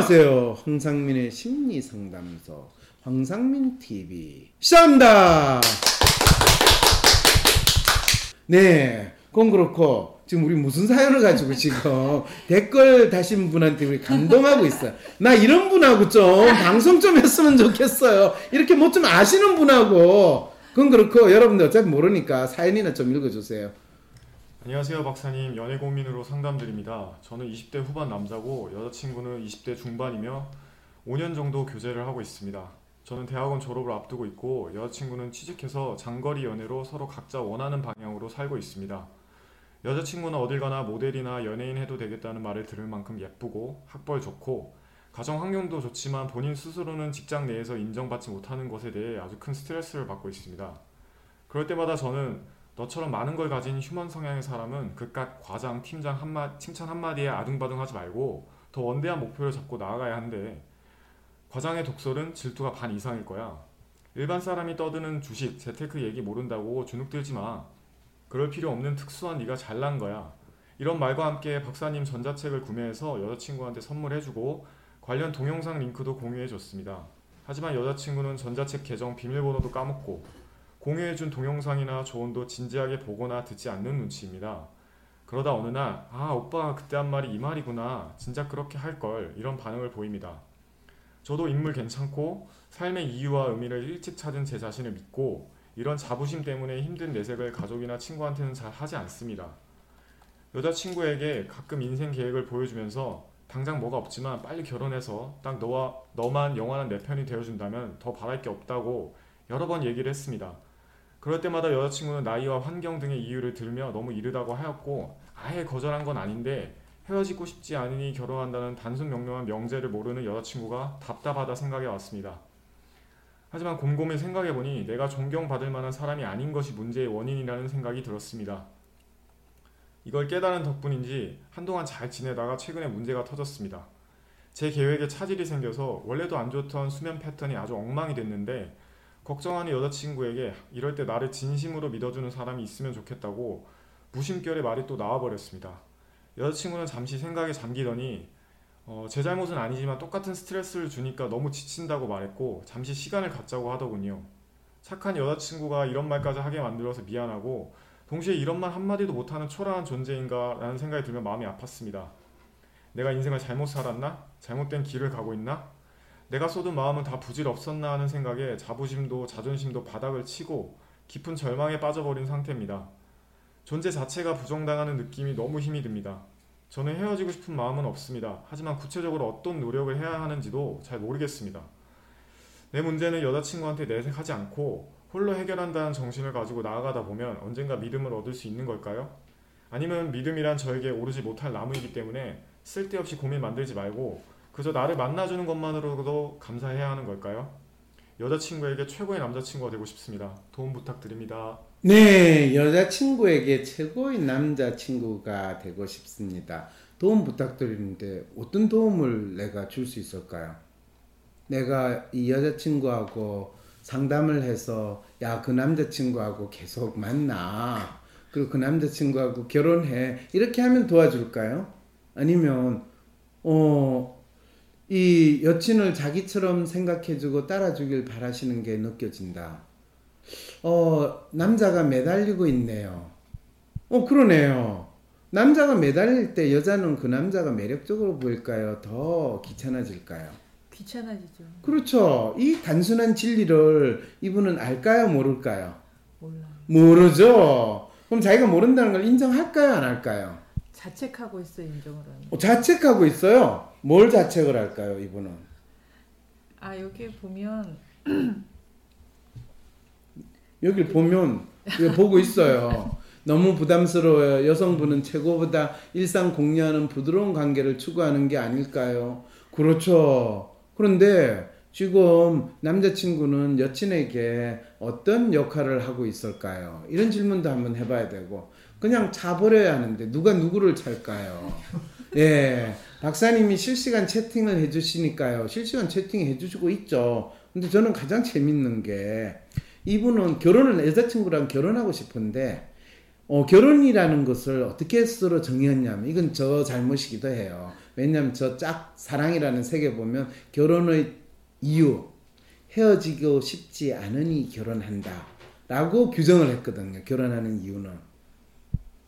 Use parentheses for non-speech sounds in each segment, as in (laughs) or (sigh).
안녕하세요. 황상민의 심리 상담소 황상민 TV 시작합니다. 네, 그건 그렇고 지금 우리 무슨 사연을 가지고 지금 댓글 다신 분한테 우리 감동하고 있어요. 나 이런 분하고 좀 방송 좀 했으면 좋겠어요. 이렇게 뭐 좀 아시는 분하고 그건 그렇고 여러분들 어차피 모르니까 사연이나 좀 읽어주세요. 안녕하세요 박사님 연애 고민으로 상담드립니다. 저는 20대 후반 남자고 여자친구는 20대 중반이며 5년 정도 교제를 하고 있습니다. 저는 대학원 졸업을 앞두고 있고 여자친구는 취직해서 장거리 연애로 서로 각자 원하는 방향으로 살고 있습니다. 여자친구는 어딜 가나 모델이나 연예인 해도 되겠다는 말을 들을 만큼 예쁘고 학벌 좋고 가정 환경도 좋지만 본인 스스로는 직장 내에서 인정받지 못하는 것에 대해 아주 큰 스트레스를 받고 있습니다. 그럴 때마다 저는 너처럼 많은 걸 가진 휴먼 성향의 사람은 그깟 과장, 팀장 한마, 칭찬 한마디에 아둥바둥하지 말고 더 원대한 목표를 잡고 나아가야 한대. 과장의 독설은 질투가 반 이상일 거야. 일반 사람이 떠드는 주식, 재테크 얘기 모른다고 주눅 들지 마. 그럴 필요 없는 특수한 네가 잘난 거야. 이런 말과 함께 박사님 전자책을 구매해서 여자친구한테 선물해주고 관련 동영상 링크도 공유해줬습니다. 하지만 여자친구는 전자책 계정 비밀번호도 까먹고 공유해준 동영상이나 조언도 진지하게 보거나 듣지 않는 눈치입니다. 그러다 어느 날, 아, 오빠가 그때 한 말이 이 말이구나. 진짜 그렇게 할 걸. 이런 반응을 보입니다. 저도 인물 괜찮고 삶의 이유와 의미를 일찍 찾은 제 자신을 믿고 이런 자부심 때문에 힘든 내색을 가족이나 친구한테는 잘 하지 않습니다. 여자친구에게 가끔 인생 계획을 보여주면서 당장 뭐가 없지만 빨리 결혼해서 딱 너와 너만 영원한 내 편이 되어준다면 더 바랄 게 없다고 여러 번 얘기를 했습니다. 그럴 때마다 여자친구는 나이와 환경 등의 이유를 들며 너무 이르다고 하였고 아예 거절한 건 아닌데 헤어지고 싶지 않으니 결혼한다는 단순 명료한 명제를 모르는 여자친구가 답답하다 생각해 왔습니다. 하지만 곰곰이 생각해보니 내가 존경받을 만한 사람이 아닌 것이 문제의 원인이라는 생각이 들었습니다. 이걸 깨달은 덕분인지 한동안 잘 지내다가 최근에 문제가 터졌습니다. 제 계획에 차질이 생겨서 원래도 안 좋던 수면 패턴이 아주 엉망이 됐는데 걱정하는 여자친구에게 이럴 때 나를 진심으로 믿어주는 사람이 있으면 좋겠다고 무심결에 말이 또 나와버렸습니다. 여자친구는 잠시 생각에 잠기더니 어, 제 잘못은 아니지만 똑같은 스트레스를 주니까 너무 지친다고 말했고 잠시 시간을 갖자고 하더군요. 착한 여자친구가 이런 말까지 하게 만들어서 미안하고 동시에 이런 말 한마디도 못하는 초라한 존재인가 라는 생각이 들면 마음이 아팠습니다. 내가 인생을 잘못 살았나? 잘못된 길을 가고 있나? 내가 쏟은 마음은 다 부질없었나 하는 생각에 자부심도 자존심도 바닥을 치고 깊은 절망에 빠져버린 상태입니다. 존재 자체가 부정당하는 느낌이 너무 힘이 듭니다. 저는 헤어지고 싶은 마음은 없습니다. 하지만 구체적으로 어떤 노력을 해야 하는지도 잘 모르겠습니다. 내 문제는 여자친구한테 내색하지 않고 홀로 해결한다는 정신을 가지고 나아가다 보면 언젠가 믿음을 얻을 수 있는 걸까요? 아니면 믿음이란 저에게 오르지 못할 나무이기 때문에 쓸데없이 고민 만들지 말고 그저 나를 만나주는 것만으로도 감사해야 하는 걸까요? 여자친구에게 최고의 남자친구가 되고 싶습니다. 도움 부탁드립니다. 네, 여자친구에게 최고의 남자친구가 되고 싶습니다. 도움 부탁드리는데 어떤 도움을 내가 줄 수 있을까요? 내가 이 여자친구하고 상담을 해서 야, 그 남자친구하고 계속 만나. 그리고 그 남자친구하고 결혼해. 이렇게 하면 도와줄까요? 아니면, 어, 이 여친을 자기처럼 생각해주고 따라주길 바라시는 게 느껴진다. 어, 남자가 매달리고 있네요. 어, 그러네요. 남자가 매달릴 때 여자는 그 남자가 매력적으로 보일까요? 더 귀찮아질까요? 귀찮아지죠. 그렇죠. 이 단순한 진리를 이분은 알까요? 모를까요? 몰라요. 모르죠. 그럼 자기가 모른다는 걸 인정할까요? 안 할까요? 자책하고 있어 인정으로는. 어, 자책하고 있어요. 뭘 자책을 할까요, 이분은? 아 여기 보면 (clears throat) 여기 보면 이거 보고 있어요. 너무 부담스러워요. 여성분은 최고보다 일상 공유하는 부드러운 관계를 추구하는 게 아닐까요? 그렇죠. 그런데 지금 남자친구는 여친에게 어떤 역할을 하고 있을까요? 이런 질문도 한번 해봐야 되고 그냥 차버려야 하는데 누가 누구를 찰까요? (laughs) 예. 박사님이 실시간 채팅을 해주시니까요. 실시간 채팅 해주시고 있죠. 근데 저는 가장 재밌는 게 이분은 결혼을 여자친구랑 결혼하고 싶은데 어, 결혼이라는 것을 어떻게 스스로 정의했냐면 이건 저 잘못이기도 해요. 왜냐하면 저 짝 사랑이라는 세계 보면 결혼의 이유 헤어지고 싶지 않으니 결혼한다. 라고 규정을 했거든요. 결혼하는 이유는.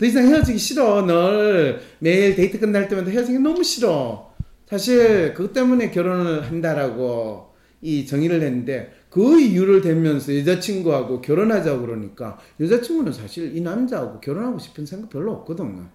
더 이상 헤어지기 싫어. 널 매일 데이트 끝날 때마다 헤어지기 너무 싫어. 사실 그것 때문에 결혼을 한다라고 이 정의를 했는데 그 이유를 대면서 여자친구하고 결혼하자고 그러니까 여자친구는 사실 이 남자하고 결혼하고 싶은 생각 별로 없거든요.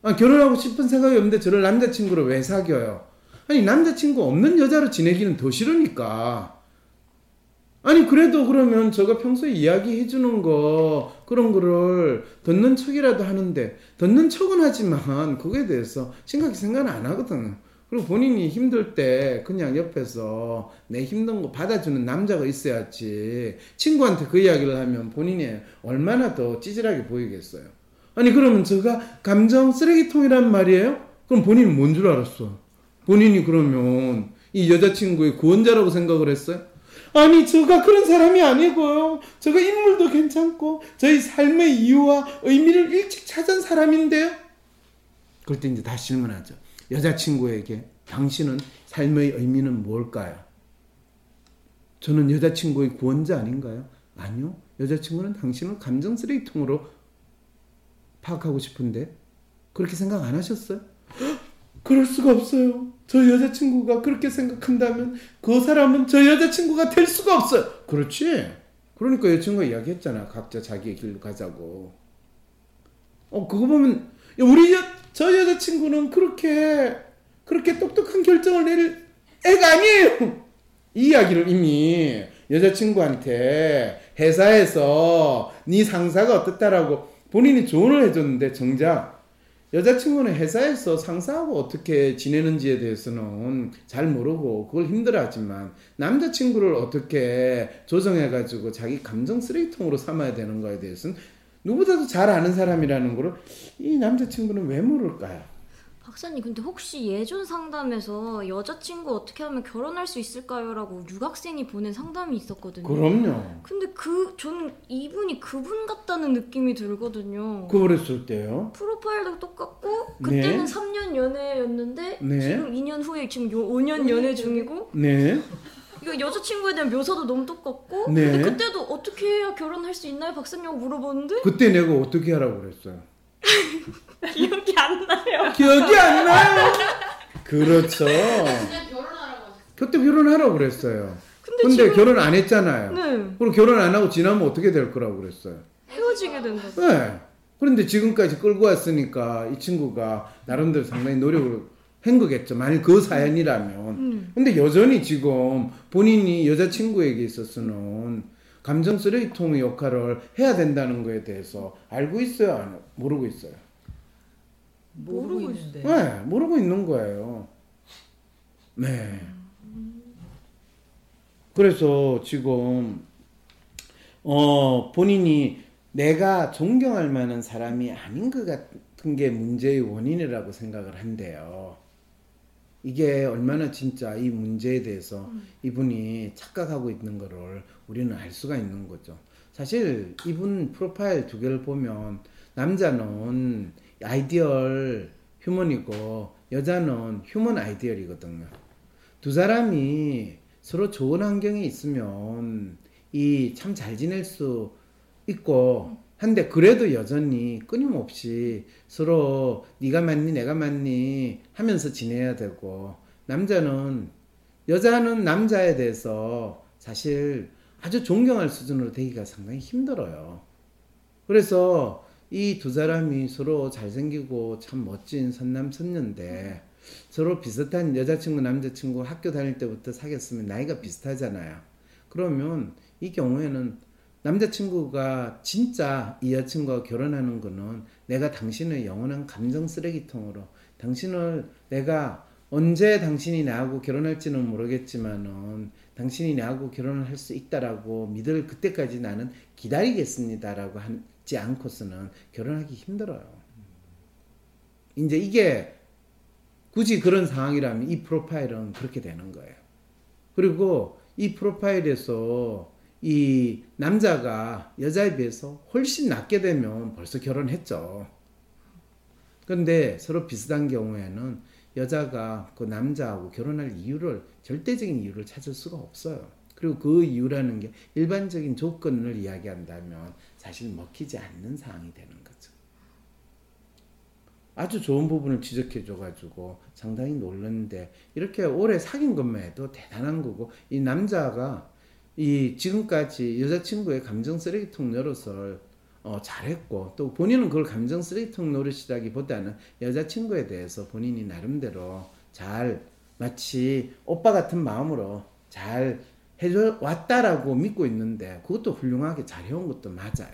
아, 결혼하고 싶은 생각이 없는데 저를 남자친구로 왜 사귀어요? 아니 남자친구 없는 여자로 지내기는 더 싫으니까. 아니 그래도 그러면 제가 평소에 이야기해 주는 거 그런 거를 듣는 척이라도 하는데 듣는 척은 하지만 그거에 대해서 심각히 생각 안 하거든요. 그리고 본인이 힘들 때 그냥 옆에서 내 힘든 거 받아주는 남자가 있어야지 친구한테 그 이야기를 하면 본인이 얼마나 더 찌질하게 보이겠어요. 아니 그러면 제가 감정 쓰레기통이란 말이에요? 그럼 본인이 뭔 줄 알았어? 본인이 그러면 이 여자친구의 구원자라고 생각을 했어요? 아니 제가 그런 사람이 아니고요. 제가 인물도 괜찮고 저희 삶의 이유와 의미를 일찍 찾은 사람인데요. 그럴 때 이제 다시 질문하죠. 여자친구에게 당신은 삶의 의미는 뭘까요? 저는 여자친구의 구원자 아닌가요? 아니요. 여자친구는 당신을 감정 쓰레기통으로 파악하고 싶은데 그렇게 생각 안 하셨어요? 그럴 수가 없어요. 저 여자친구가 그렇게 생각한다면 그 사람은 저 여자친구가 될 수가 없어요. 그렇지? 그러니까 여자친구가 이야기했잖아. 각자 자기의 길로 가자고. 어, 그거 보면 우리 여, 저 여자친구는 그렇게 그렇게 똑똑한 결정을 내릴 애가 아니에요. 이 이야기를 이미 여자친구한테 회사에서 네 상사가 어떻다라고 본인이 조언을 해줬는데 정작 여자친구는 회사에서 상사하고 어떻게 지내는지에 대해서는 잘 모르고 그걸 힘들어하지만 남자친구를 어떻게 조정해가지고 자기 감정 쓰레기통으로 삼아야 되는 거에 대해서는 누구보다도 잘 아는 사람이라는 거를 이 남자친구는 왜 모를까요? 박사님 근데 혹시 예전 상담에서 여자친구 어떻게 하면 결혼할 수 있을까요?라고 유학생이 보낸 상담이 있었거든요. 그럼요. 근데 그 저는 이분이 그분 같다는 느낌이 들거든요. 그랬을 때요? 프로파일도 똑같고 그때는 네. 3년 연애였는데 네. 지금 2년 후에 지금 요 5년 연애 중이고 네. 이거 여자친구에 대한 묘사도 너무 똑같고 네. 근데 그때도 어떻게 해야 결혼할 수 있나요 박사님 물어보는데 그때 내가 어떻게 하라고 그랬어요? (laughs) 기억이 안 나요. 기억이 안 나요. (laughs) 그렇죠. 그냥 결혼하라고 하셨어요. 그때 결혼하라고 그랬어요. 근데, 근데 지금 결혼 안 했잖아요. 네 그럼 결혼 안 하고 지나면 어떻게 될 거라고 그랬어요. 헤어지게 된다. 네. 그런데 지금까지 끌고 왔으니까 이 친구가 나름대로 상당히 노력을 한 거겠죠. 만약 그 사연이라면. 음. 근데 여전히 지금 본인이 여자친구에게 있어서는 감정 쓰레기통의 역할을 해야 된다는 거에 대해서 알고 있어요? 안 모르고 있어요? 모르고 모르고 있는데. 네, 모르고 있는 거예요. 네. 그래서 지금 어 본인이 내가 존경할 만한 사람이 아닌 것 같은 게 문제의 원인이라고 생각을 한대요. 이게 얼마나 진짜 이 문제에 대해서 이분이 착각하고 있는 거를 우리는 알 수가 있는 거죠. 사실 이분 프로파일 두 개를 보면 남자는 ideal human이고 여자는 human ideal이거든요. 두 사람이 서로 좋은 환경에 있으면 이 참 잘 지낼 수 있고 한데 그래도 여전히 끊임없이 서로 네가 맞니 내가 맞니 하면서 지내야 되고 남자는 여자는 남자에 대해서 사실 아주 존경할 수준으로 되기가 상당히 힘들어요. 그래서 이 두 사람이 서로 잘생기고 참 멋진 선남선녀인데 서로 비슷한 여자친구 남자친구 학교 다닐 때부터 사귀었으면 나이가 비슷하잖아요. 그러면 이 경우에는 남자친구가 진짜 이 여친과 결혼하는 거는 내가 당신의 영원한 감정 쓰레기통으로 당신을 내가 언제 당신이 나하고 결혼할지는 모르겠지만은 당신이 나하고 결혼을 할 수 있다라고 믿을 그때까지 나는 기다리겠습니다라고 하지 않고서는 결혼하기 힘들어요. 이제 이게 굳이 그런 상황이라면 이 프로파일은 그렇게 되는 거예요. 그리고 이 프로파일에서 이 남자가 여자에 비해서 훨씬 낫게 되면 벌써 결혼했죠. 그런데 서로 비슷한 경우에는 여자가 그 남자하고 결혼할 이유를 절대적인 이유를 찾을 수가 없어요. 그리고 그 이유라는 게 일반적인 조건을 이야기한다면 사실 먹히지 않는 상황이 되는 거죠. 아주 좋은 부분을 지적해 줘가지고 상당히 놀랐는데 이렇게 오래 사귄 것만 해도 대단한 거고 이 남자가 이 지금까지 여자친구의 감정 쓰레기통 노릇을 어, 잘했고 또 본인은 그걸 감정 쓰레기통 노릇이라기보다는 여자친구에 대해서 본인이 나름대로 잘 마치 오빠 같은 마음으로 잘 해줘 왔다라고 믿고 있는데 그것도 훌륭하게 잘 해온 것도 맞아요.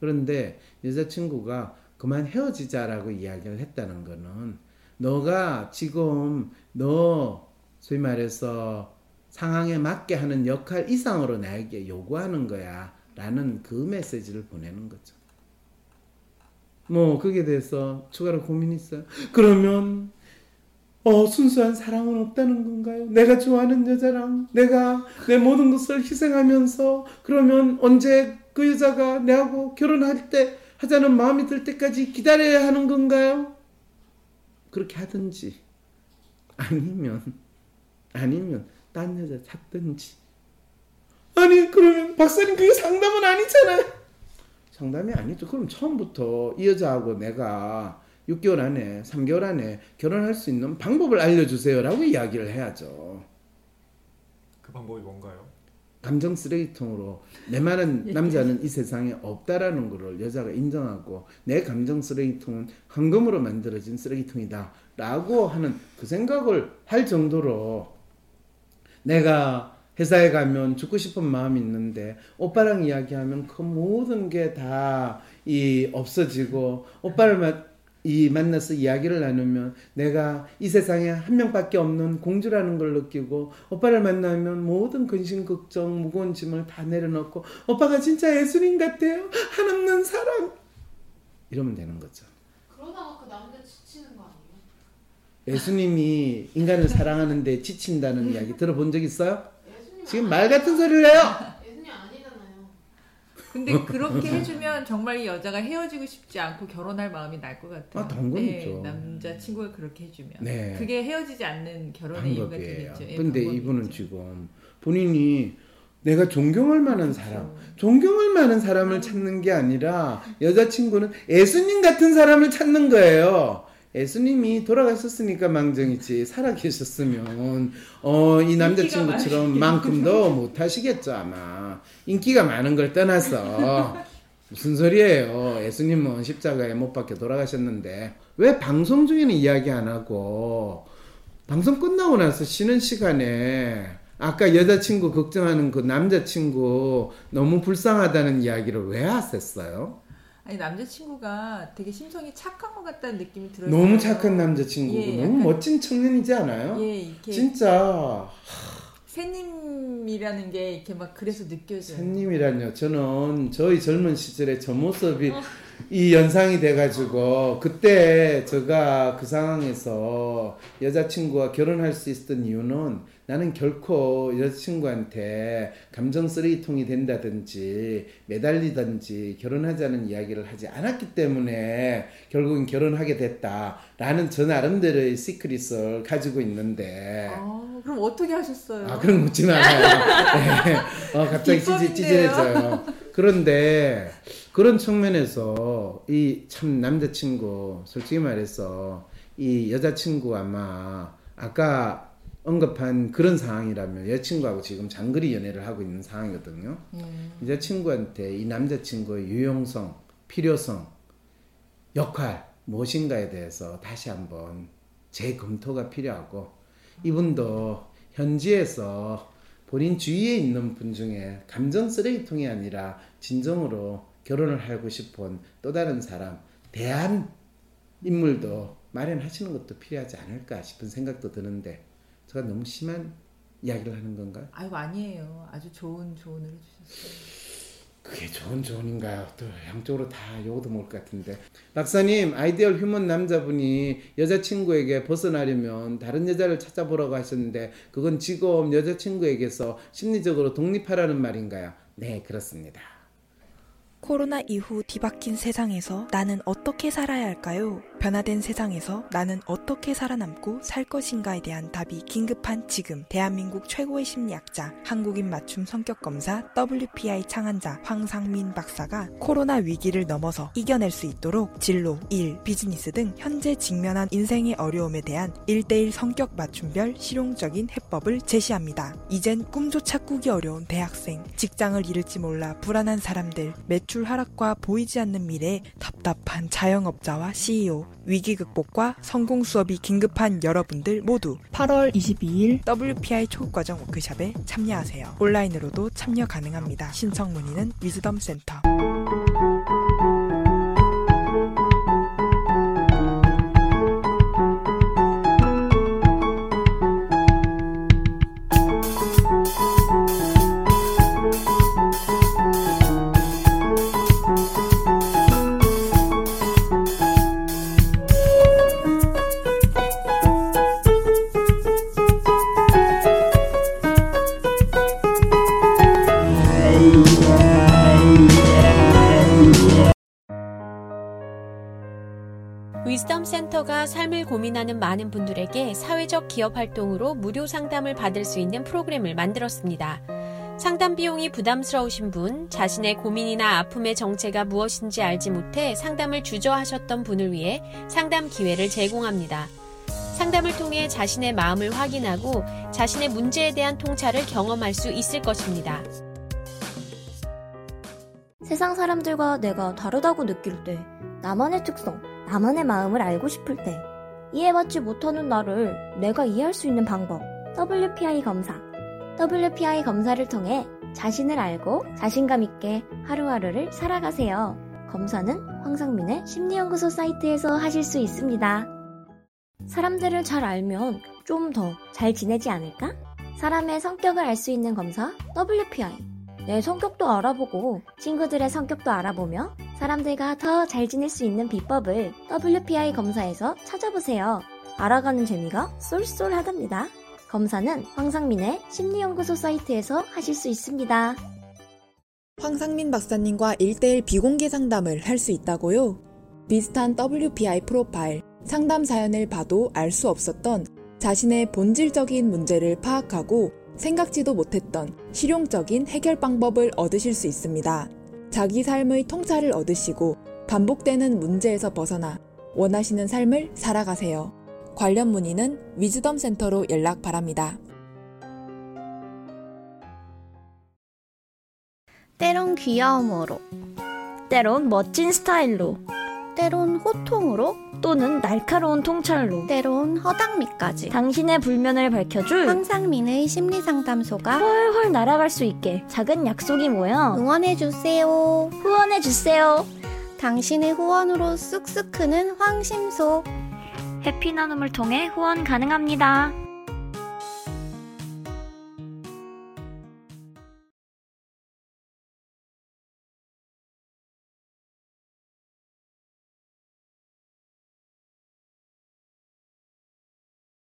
그런데 여자친구가 그만 헤어지자라고 이야기를 했다는 거는 너가 지금 너 소위 말해서 상황에 맞게 하는 역할 이상으로 나에게 요구하는 거야 라는 그 메시지를 보내는 거죠. 뭐 거기에 대해서 추가로 고민이 있어요. 그러면 어, 순수한 사랑은 없다는 건가요? 내가 좋아하는 여자랑 내가 내 모든 것을 희생하면서 그러면 언제 그 여자가 내하고 결혼할 때 하자는 마음이 들 때까지 기다려야 하는 건가요? 그렇게 하든지 아니면 아니면 딴 여자 찾든지 아니 그러면 박사님 그게 상담은 아니잖아요. 상담이 아니죠. 그럼 처음부터 이 여자하고 내가 6개월 안에 3개월 안에 결혼할 수 있는 방법을 알려주세요라고 이야기를 해야죠. 그 방법이 뭔가요? 감정 쓰레기통으로 내 많은 (laughs) 남자는 이 세상에 없다라는 것을 여자가 인정하고 내 감정 쓰레기통은 황금으로 만들어진 쓰레기통이다라고 하는 그 생각을 할 정도로 내가 회사에 가면 죽고 싶은 마음이 있는데 오빠랑 이야기하면 그 모든 게 다 이 없어지고 오빠를 마, 이 만나서 이야기를 나누면 내가 이 세상에 한 명밖에 없는 공주라는 걸 느끼고 오빠를 만나면 모든 근심 걱정 무거운 짐을 다 내려놓고 오빠가 진짜 예수님 같아요 한없는 사랑 이러면 되는 거죠. 그러다가 그 남자? 예수님이 인간을 사랑하는데 지친다는 이야기 들어본 적 있어요? 지금 아- 말 같은 소리를 해요. 예수님 아니잖아요. 근데 그렇게 해주면 정말 이 여자가 헤어지고 싶지 않고 결혼할 마음이 날 것 같아요. 아, 당근이죠. 네, 남자 친구가 그렇게 해주면 네. 그게 헤어지지 않는 결혼의 이유가 방법이에요. 되겠죠. 예, 근데. 이분은 지금 본인이 내가 존경할 만한 사람, 그렇죠. 존경할 만한 사람을 찾는 게 아니라 여자친구는 예수님 같은 사람을 찾는 거예요. 예수님이 돌아가셨으니까 망정이지 살아 계셨으면 어 이 남자친구처럼 만큼도 못 하시겠죠 아마. 인기가 많은 걸 떠나서. (laughs) 무슨 소리예요. 예수님은 십자가에 못 박혀 돌아가셨는데 왜 방송 중에는 이야기 안 하고 방송 끝나고 나서 쉬는 시간에 아까 여자친구 걱정하는 그 남자친구 너무 불쌍하다는 이야기를 왜 하셨어요? 아니 남자친구가 되게 심성이 착한 것 같다는 느낌이 들어요. 너무 착한 남자친구고 예, 너무 멋진 청년이지 않아요? 예, 이렇게 진짜 새님이라는 게 이렇게 막 그래서 느껴져요. 팬님이란요. 저는 저희 젊은 시절에 저 모습이 이 연상이 돼가지고 그때 제가 그 상황에서 여자친구와 결혼할 수 있었던 이유는 나는 결코 여자친구한테 감정 쓰레기통이 된다든지 매달리든지 결혼하자는 이야기를 하지 않았기 때문에 결국은 결혼하게 됐다라는 저 나름대로의 시크릿을 가지고 있는데 아, 그럼 어떻게 하셨어요? 아, 그런 거 묻지 마요. 네. 어, 갑자기 찌질. 찌질해져요. 그런데 그런 측면에서 이 참 남자친구, 솔직히 말해서 이 여자친구 아마 아까 언급한 그런 상황이라면 여자친구하고 지금 장거리 연애를 하고 있는 상황이거든요. 예. 여자친구한테 이 남자친구의 유용성, 필요성, 역할 무엇인가에 대해서 다시 한번 재검토가 필요하고 이분도 현지에서 본인 주위에 있는 분 중에 감정 쓰레기통이 아니라 진정으로 결혼을 하고 싶은 또 다른 사람, 대한 인물도 마련하시는 것도 필요하지 않을까 싶은 생각도 드는데 제가 너무 심한 이야기를 하는 건가요? 아이고 아니에요. 아주 좋은 조언을 해주셨어요. 그게 좋은 조언인가요? 또 양쪽으로 다 요것도 먹을 것 같은데. 박사님, ideal human 남자분이 여자친구에게 벗어나려면 다른 여자를 찾아보라고 하셨는데 그건 지금 여자친구에게서 심리적으로 독립하라는 말인가요? 네, 그렇습니다. 코로나 이후 뒤바뀐 세상에서 나는 어떻게 살아야 할까요? 변화된 세상에서 나는 어떻게 살아남고 살 것인가에 대한 답이 긴급한 지금 대한민국 최고의 심리학자 한국인 맞춤 성격 검사 WPI 창안자 황상민 박사가 코로나 위기를 넘어서 이겨낼 수 있도록 진로, 일, 비즈니스 등 현재 직면한 인생의 어려움에 대한 1대1 성격 맞춤별 실용적인 해법을 제시합니다. 이젠 꿈조차 꾸기 어려운 대학생, 직장을 잃을지 몰라 불안한 사람들, 매출 하락과 보이지 않는 미래, 답답한 자영업자와 CEO, 위기 극복과 성공 수업이 긴급한 여러분들 모두 8월 22일 WPI 초급과정 워크샵에 참여하세요. 온라인으로도 참여 가능합니다. 신청 문의는 위즈덤 센터. 위즈덤 센터가 삶을 고민하는 많은 분들에게 사회적 기업 활동으로 무료 상담을 받을 수 있는 프로그램을 만들었습니다. 상담 비용이 부담스러우신 분, 자신의 고민이나 아픔의 정체가 무엇인지 알지 못해 상담을 주저하셨던 분을 위해 상담 기회를 제공합니다. 상담을 통해 자신의 마음을 확인하고 자신의 문제에 대한 통찰을 경험할 수 있을 것입니다. 세상 사람들과 내가 다르다고 느낄 때, 나만의 특성, 나만의 마음을 알고 싶을 때, 이해받지 못하는 나를 내가 이해할 수 있는 방법, WPI 검사. WPI 검사를 통해 자신을 알고 자신감 있게 하루하루를 살아가세요. 검사는 황상민의 심리연구소 사이트에서 하실 수 있습니다. 사람들을 잘 알면 좀 더 잘 지내지 않을까? 사람의 성격을 알 수 있는 검사 WPI. 내 성격도 알아보고 친구들의 성격도 알아보며 사람들과 더 잘 지낼 수 있는 비법을 WPI 검사에서 찾아보세요. 알아가는 재미가 쏠쏠하답니다. 검사는 황상민의 심리연구소 사이트에서 하실 수 있습니다. 황상민 박사님과 1대1 비공개 상담을 할 수 있다고요? 비슷한 WPI 프로파일, 상담 사연을 봐도 알 수 없었던 자신의 본질적인 문제를 파악하고 생각지도 못했던 실용적인 해결 방법을 얻으실 수 있습니다. 자기 삶의 통찰을 얻으시고 반복되는 문제에서 벗어나 원하시는 삶을 살아가세요. 관련 문의는 위즈덤 센터로 연락 바랍니다. 때론 귀여움으로, 때론 멋진 스타일로, 때론 호통으로, 또는 날카로운 통찰로, 때론 허당미까지 당신의 불면을 밝혀줄 황상민의 심리상담소가 훨훨 날아갈 수 있게 작은 약속이 모여 응원해주세요. 후원해주세요. 당신의 후원으로 쑥쑥 크는 황심소. 해피 나눔을 통해 후원 가능합니다.